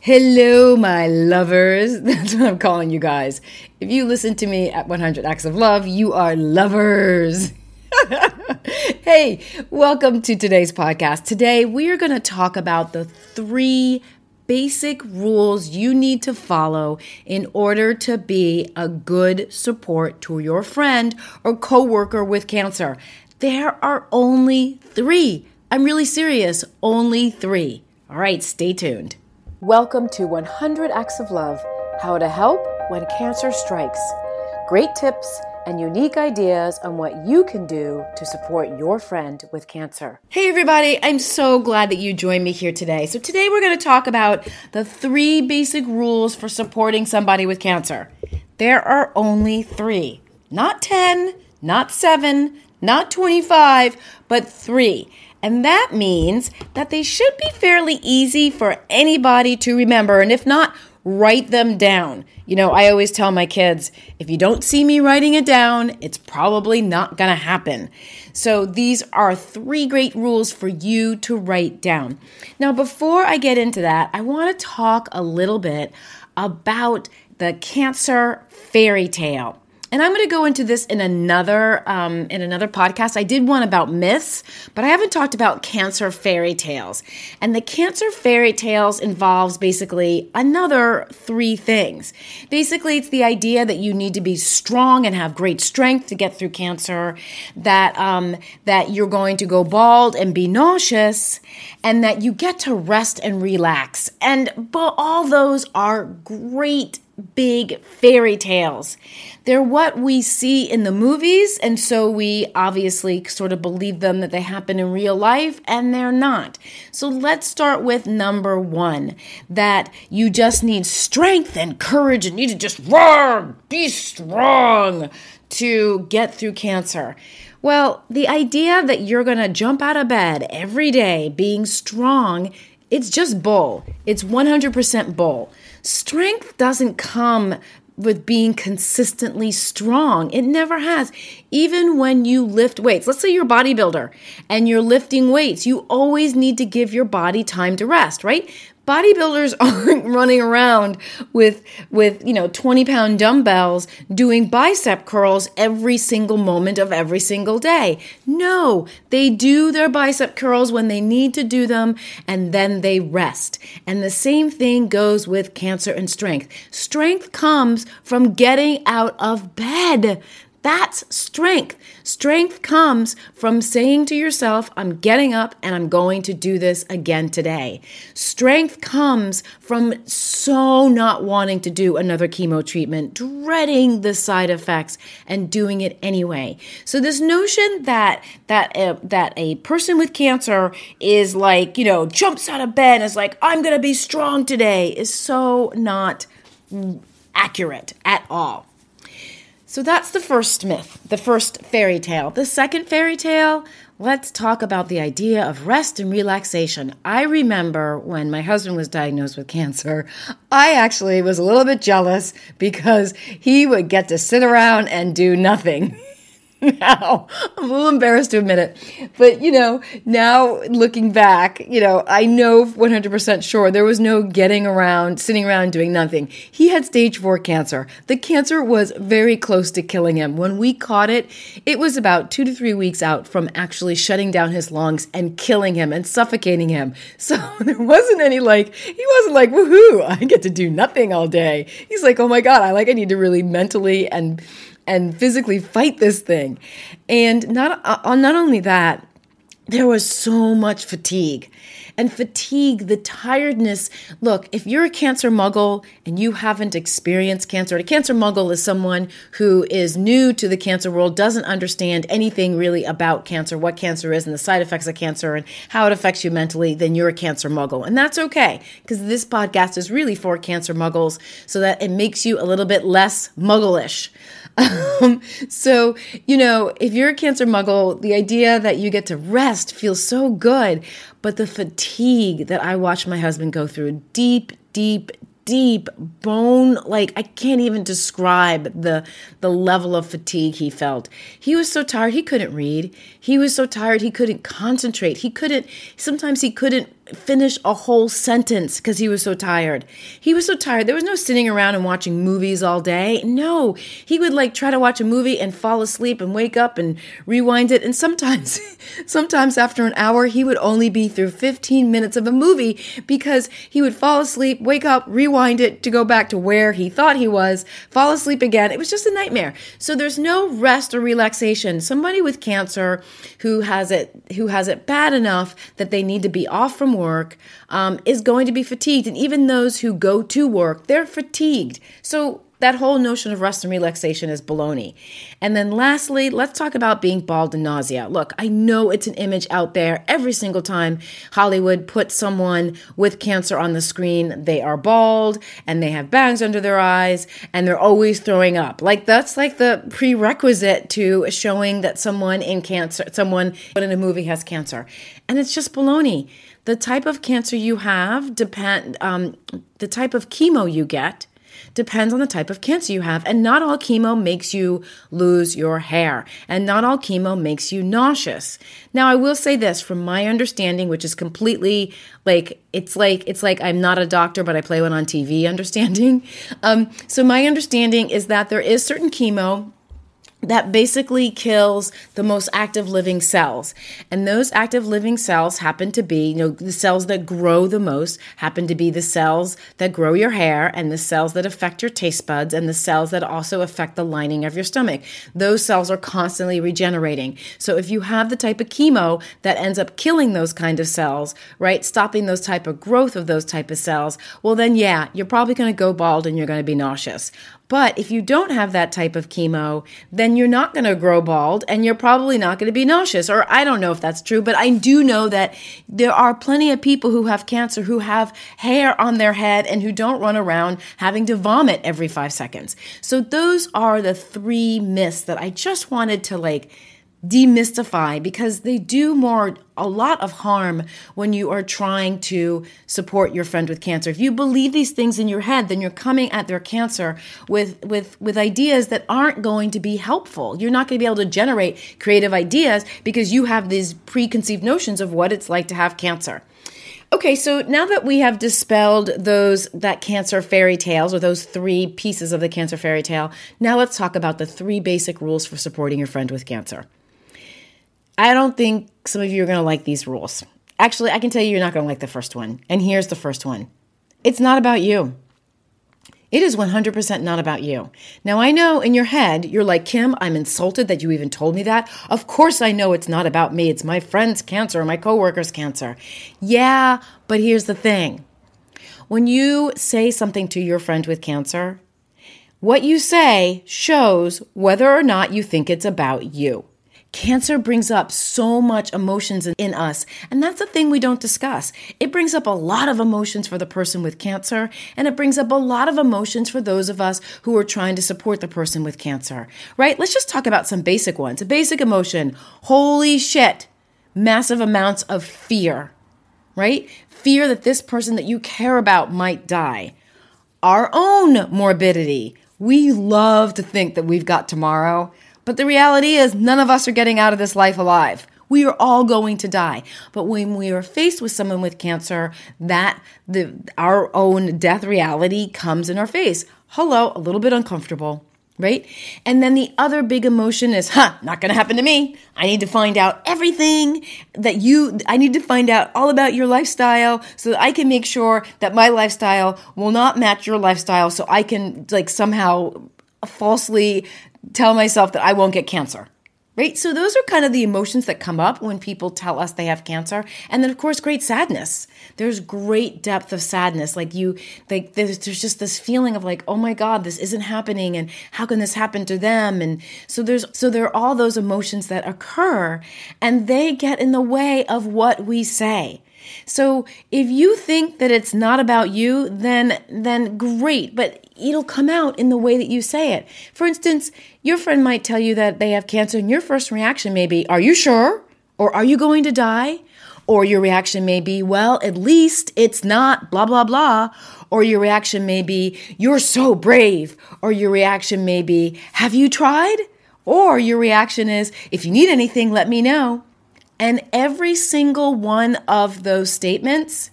Hello, my lovers. That's what I'm calling you guys. If you listen to me at 100 Acts of Love, you are lovers. hey, welcome to today's podcast. Today, we are going to talk about the three basic rules you need to follow in order to be a good support to your friend or coworker with cancer. There are only three. I'm really serious, only three. All right, stay tuned. Welcome to 100 Acts of Love How to Help When Cancer Strikes. Great tips and unique ideas on what you can do to support your friend with cancer. Hey, everybody, I'm so glad that you joined me here today. So, today we're going to talk about the three basic rules for supporting somebody with cancer. There are only three, not 10, not seven, not 25, but three. And that means that they should be fairly easy for anybody to remember. And if not, write them down. You know, I always tell my kids if you don't see me writing it down, it's probably not going to happen. So these are three great rules for you to write down. Now, before I get into that, I want to talk a little bit about the cancer fairy tale and I'm going to go into this in another um, in another podcast. I did one about myths, but I haven't talked about cancer fairy tales. And the cancer fairy tales involves basically another three things. Basically, it's the idea that you need to be strong and have great strength to get through cancer. That um, that you're going to go bald and be nauseous, and that you get to rest and relax. And but all those are great big fairy tales. They're what we see in the movies, and so we obviously sort of believe them that they happen in real life, and they're not. So let's start with number one that you just need strength and courage and need to just roar, be strong to get through cancer. Well, the idea that you're going to jump out of bed every day being strong, it's just bull. It's 100% bull. Strength doesn't come with being consistently strong. It never has. Even when you lift weights, let's say you're a bodybuilder and you're lifting weights, you always need to give your body time to rest, right? Bodybuilders aren't running around with with you know 20 pound dumbbells doing bicep curls every single moment of every single day. No they do their bicep curls when they need to do them and then they rest. And the same thing goes with cancer and strength. Strength comes from getting out of bed that's strength. Strength comes from saying to yourself, I'm getting up and I'm going to do this again today. Strength comes from so not wanting to do another chemo treatment, dreading the side effects and doing it anyway. So this notion that that uh, that a person with cancer is like, you know, jumps out of bed and is like, I'm going to be strong today is so not accurate at all. So that's the first myth, the first fairy tale. The second fairy tale, let's talk about the idea of rest and relaxation. I remember when my husband was diagnosed with cancer, I actually was a little bit jealous because he would get to sit around and do nothing. now. I'm a little embarrassed to admit it. But, you know, now looking back, you know, I know 100% sure there was no getting around, sitting around doing nothing. He had stage four cancer. The cancer was very close to killing him. When we caught it, it was about two to three weeks out from actually shutting down his lungs and killing him and suffocating him. So there wasn't any like, he wasn't like, woohoo, I get to do nothing all day. He's like, oh my God, I like, I need to really mentally and and physically fight this thing. And not uh, not only that, there was so much fatigue. And fatigue, the tiredness. Look, if you're a cancer muggle and you haven't experienced cancer, a cancer muggle is someone who is new to the cancer world, doesn't understand anything really about cancer, what cancer is, and the side effects of cancer, and how it affects you mentally, then you're a cancer muggle. And that's okay, because this podcast is really for cancer muggles so that it makes you a little bit less mugglish. Um, so, you know, if you're a cancer muggle, the idea that you get to rest feels so good. But the fatigue that I watched my husband go through deep, deep, deep bone like i can't even describe the the level of fatigue he felt he was so tired he couldn't read he was so tired he couldn't concentrate he couldn't sometimes he couldn't finish a whole sentence because he was so tired. He was so tired. There was no sitting around and watching movies all day. No, he would like try to watch a movie and fall asleep and wake up and rewind it. And sometimes, sometimes after an hour, he would only be through 15 minutes of a movie because he would fall asleep, wake up, rewind it to go back to where he thought he was, fall asleep again. It was just a nightmare. So there's no rest or relaxation. Somebody with cancer who has it, who has it bad enough that they need to be off from work um, is going to be fatigued. And even those who go to work, they're fatigued. So that whole notion of rest and relaxation is baloney. And then lastly, let's talk about being bald and nausea. Look, I know it's an image out there every single time Hollywood puts someone with cancer on the screen. They are bald and they have bags under their eyes and they're always throwing up. Like that's like the prerequisite to showing that someone in cancer, someone in a movie has cancer. And it's just baloney. The type of cancer you have depend um, the type of chemo you get depends on the type of cancer you have. And not all chemo makes you lose your hair, and not all chemo makes you nauseous. Now, I will say this from my understanding, which is completely like it's like it's like I'm not a doctor, but I play one on TV. Understanding. Um, so my understanding is that there is certain chemo that basically kills the most active living cells. And those active living cells happen to be, you know, the cells that grow the most happen to be the cells that grow your hair and the cells that affect your taste buds and the cells that also affect the lining of your stomach. Those cells are constantly regenerating. So if you have the type of chemo that ends up killing those kind of cells, right, stopping those type of growth of those type of cells, well then yeah, you're probably going to go bald and you're going to be nauseous. But if you don't have that type of chemo, then you're not going to grow bald and you're probably not going to be nauseous. Or I don't know if that's true, but I do know that there are plenty of people who have cancer who have hair on their head and who don't run around having to vomit every five seconds. So those are the three myths that I just wanted to like demystify because they do more a lot of harm when you are trying to support your friend with cancer. If you believe these things in your head, then you're coming at their cancer with with with ideas that aren't going to be helpful. You're not going to be able to generate creative ideas because you have these preconceived notions of what it's like to have cancer. Okay, so now that we have dispelled those that cancer fairy tales or those three pieces of the cancer fairy tale, now let's talk about the three basic rules for supporting your friend with cancer. I don't think some of you are going to like these rules. Actually, I can tell you you're not going to like the first one. And here's the first one it's not about you. It is 100% not about you. Now, I know in your head, you're like, Kim, I'm insulted that you even told me that. Of course, I know it's not about me. It's my friend's cancer or my coworker's cancer. Yeah, but here's the thing when you say something to your friend with cancer, what you say shows whether or not you think it's about you. Cancer brings up so much emotions in us, and that's a thing we don't discuss. It brings up a lot of emotions for the person with cancer, and it brings up a lot of emotions for those of us who are trying to support the person with cancer, right? Let's just talk about some basic ones. A basic emotion holy shit, massive amounts of fear, right? Fear that this person that you care about might die. Our own morbidity. We love to think that we've got tomorrow. But the reality is, none of us are getting out of this life alive. We are all going to die. But when we are faced with someone with cancer, that the our own death reality comes in our face. Hello, a little bit uncomfortable, right? And then the other big emotion is, huh, not gonna happen to me. I need to find out everything that you, I need to find out all about your lifestyle so that I can make sure that my lifestyle will not match your lifestyle so I can like somehow falsely tell myself that I won't get cancer. Right? So those are kind of the emotions that come up when people tell us they have cancer. And then of course great sadness. There's great depth of sadness. Like you like there's, there's just this feeling of like, "Oh my god, this isn't happening and how can this happen to them?" And so there's so there are all those emotions that occur and they get in the way of what we say. So if you think that it's not about you, then then great, but it'll come out in the way that you say it. For instance, your friend might tell you that they have cancer and your first reaction may be, "Are you sure?" or "Are you going to die?" Or your reaction may be, well, at least it's not blah, blah, blah. Or your reaction may be, you're so brave. Or your reaction may be, have you tried? Or your reaction is, if you need anything, let me know. And every single one of those statements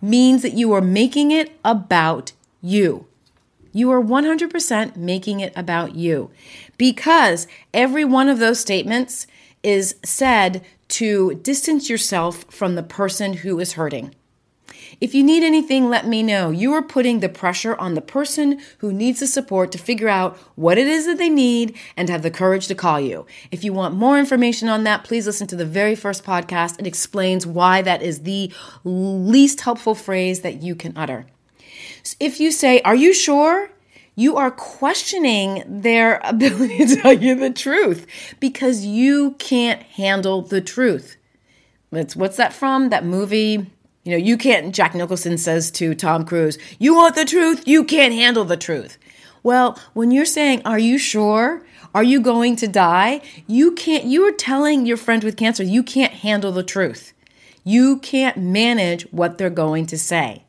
means that you are making it about you. You are 100% making it about you because every one of those statements is said to distance yourself from the person who is hurting. If you need anything, let me know. You are putting the pressure on the person who needs the support to figure out what it is that they need and have the courage to call you. If you want more information on that, please listen to the very first podcast. It explains why that is the least helpful phrase that you can utter. If you say, Are you sure? you are questioning their ability to tell you the truth because you can't handle the truth. It's, what's that from? That movie? You know, you can't, Jack Nicholson says to Tom Cruise, You want the truth? You can't handle the truth. Well, when you're saying, Are you sure? Are you going to die? You can't, you are telling your friend with cancer, you can't handle the truth. You can't manage what they're going to say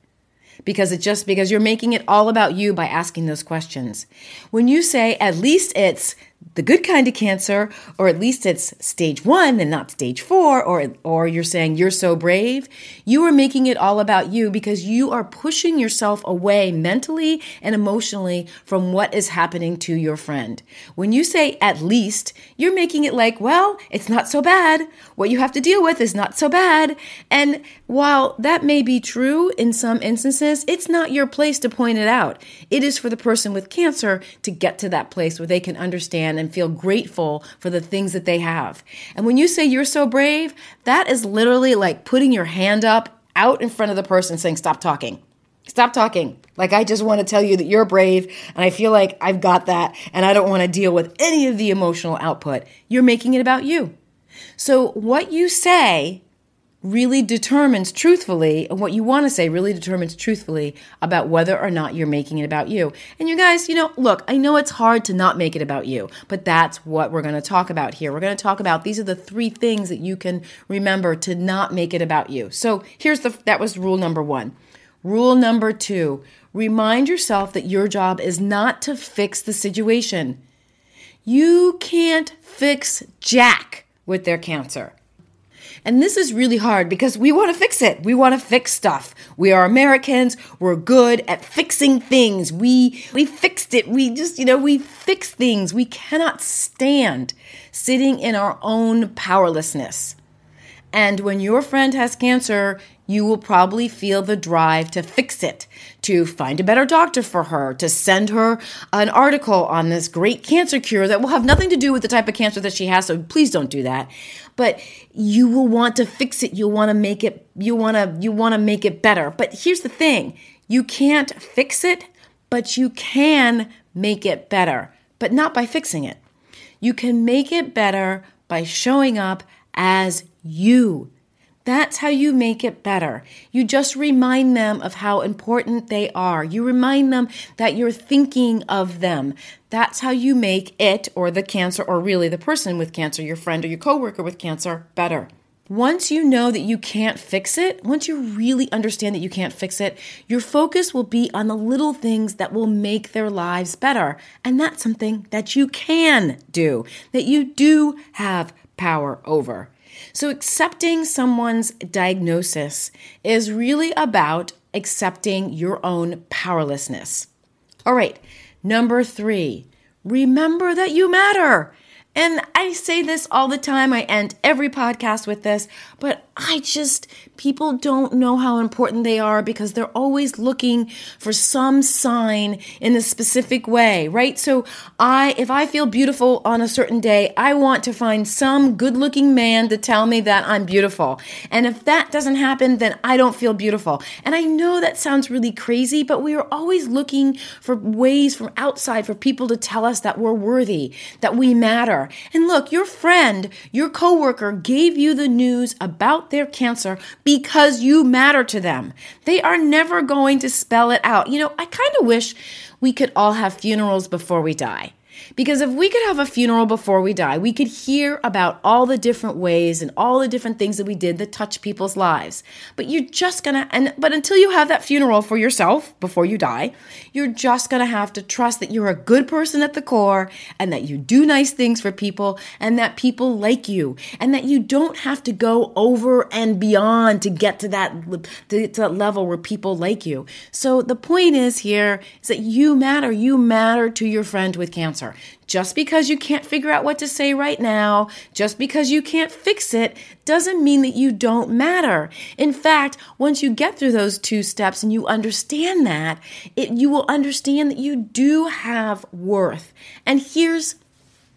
because it's just because you're making it all about you by asking those questions. When you say, at least it's the good kind of cancer, or at least it's stage one and not stage four, or, or you're saying you're so brave, you are making it all about you because you are pushing yourself away mentally and emotionally from what is happening to your friend. When you say at least, you're making it like, well, it's not so bad. What you have to deal with is not so bad. And while that may be true in some instances, it's not your place to point it out. It is for the person with cancer to get to that place where they can understand and feel grateful for the things that they have. And when you say you're so brave, that is literally like putting your hand up out in front of the person saying, Stop talking. Stop talking. Like, I just want to tell you that you're brave, and I feel like I've got that, and I don't want to deal with any of the emotional output. You're making it about you. So, what you say really determines truthfully, and what you want to say really determines truthfully about whether or not you're making it about you. And you guys, you know, look, I know it's hard to not make it about you, but that's what we're going to talk about here. We're going to talk about these are the three things that you can remember to not make it about you. So here's the that was rule number one. Rule number two remind yourself that your job is not to fix the situation. You can't fix Jack with their cancer. And this is really hard because we want to fix it. We want to fix stuff. We are Americans. We're good at fixing things. We we fixed it. We just, you know, we fix things. We cannot stand sitting in our own powerlessness. And when your friend has cancer, you will probably feel the drive to fix it, to find a better doctor for her, to send her an article on this great cancer cure that will have nothing to do with the type of cancer that she has. So please don't do that. But you will want to fix it. You'll want to make it, you want to, you want to make it better. But here's the thing. You can't fix it, but you can make it better, but not by fixing it. You can make it better by showing up as you that's how you make it better. You just remind them of how important they are. You remind them that you're thinking of them. That's how you make it or the cancer or really the person with cancer, your friend or your coworker with cancer better. Once you know that you can't fix it, once you really understand that you can't fix it, your focus will be on the little things that will make their lives better. And that's something that you can do, that you do have power over. So, accepting someone's diagnosis is really about accepting your own powerlessness. All right, number three, remember that you matter. And I say this all the time. I end every podcast with this, but I just, people don't know how important they are because they're always looking for some sign in a specific way, right? So I, if I feel beautiful on a certain day, I want to find some good looking man to tell me that I'm beautiful. And if that doesn't happen, then I don't feel beautiful. And I know that sounds really crazy, but we are always looking for ways from outside for people to tell us that we're worthy, that we matter. And look, your friend, your coworker gave you the news about their cancer because you matter to them. They are never going to spell it out. You know, I kind of wish we could all have funerals before we die. Because if we could have a funeral before we die, we could hear about all the different ways and all the different things that we did that touch people's lives. But you're just gonna, and but until you have that funeral for yourself before you die, you're just gonna have to trust that you're a good person at the core and that you do nice things for people and that people like you and that you don't have to go over and beyond to get to that, to, to that level where people like you. So the point is here is that you matter. You matter to your friend with cancer. Just because you can't figure out what to say right now, just because you can't fix it, doesn't mean that you don't matter. In fact, once you get through those two steps and you understand that, it, you will understand that you do have worth. And here's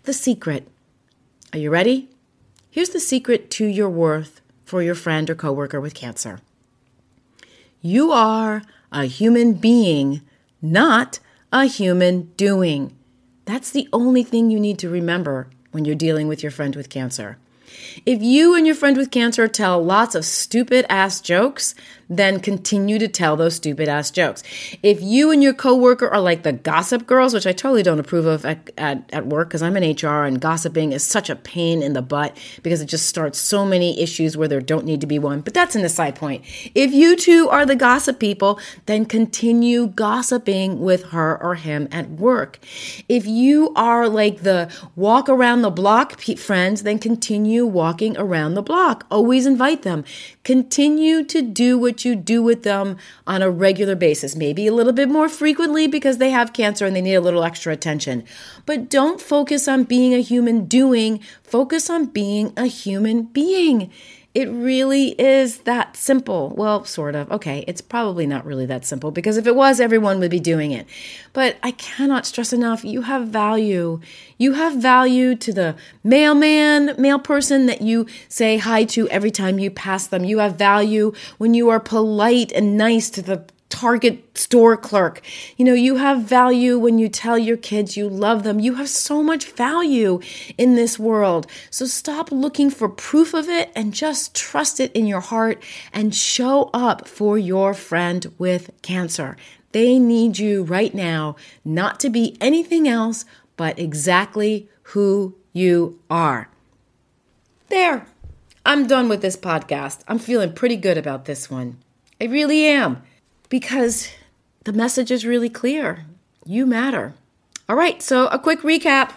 the secret. Are you ready? Here's the secret to your worth for your friend or coworker with cancer. You are a human being, not a human doing. That's the only thing you need to remember when you're dealing with your friend with cancer. If you and your friend with cancer tell lots of stupid ass jokes, then continue to tell those stupid ass jokes. If you and your coworker are like the gossip girls, which I totally don't approve of at, at, at work because I'm an HR and gossiping is such a pain in the butt because it just starts so many issues where there don't need to be one. But that's an aside point. If you two are the gossip people, then continue gossiping with her or him at work. If you are like the walk around the block friends, then continue walking around the block. Always invite them. Continue to do what you do with them on a regular basis, maybe a little bit more frequently because they have cancer and they need a little extra attention. But don't focus on being a human doing, focus on being a human being. It really is that simple. Well, sort of. Okay, it's probably not really that simple because if it was, everyone would be doing it. But I cannot stress enough you have value. You have value to the mailman, mail person that you say hi to every time you pass them. You have value when you are polite and nice to the Target store clerk. You know, you have value when you tell your kids you love them. You have so much value in this world. So stop looking for proof of it and just trust it in your heart and show up for your friend with cancer. They need you right now not to be anything else but exactly who you are. There. I'm done with this podcast. I'm feeling pretty good about this one. I really am because the message is really clear. You matter. All right, so a quick recap.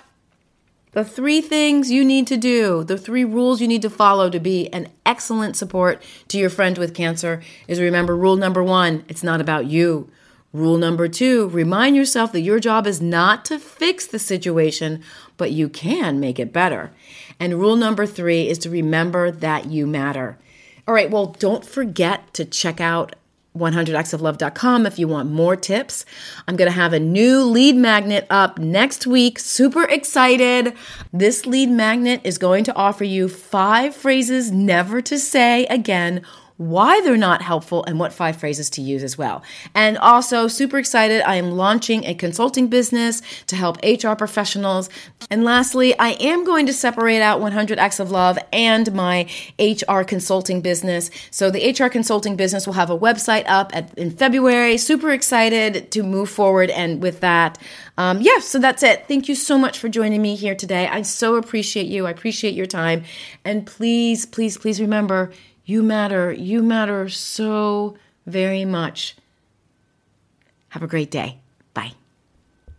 The three things you need to do, the three rules you need to follow to be an excellent support to your friend with cancer is remember rule number one, it's not about you. Rule number two, remind yourself that your job is not to fix the situation, but you can make it better. And rule number three is to remember that you matter. All right, well, don't forget to check out 100actsoflove.com if you want more tips. I'm going to have a new lead magnet up next week. Super excited. This lead magnet is going to offer you five phrases never to say again why they're not helpful, and what five phrases to use as well. And also, super excited, I am launching a consulting business to help HR professionals. And lastly, I am going to separate out 100 Acts of Love and my HR consulting business. So, the HR consulting business will have a website up at, in February. Super excited to move forward. And with that, um, yeah, so that's it. Thank you so much for joining me here today. I so appreciate you. I appreciate your time. And please, please, please remember, you matter. You matter so very much. Have a great day.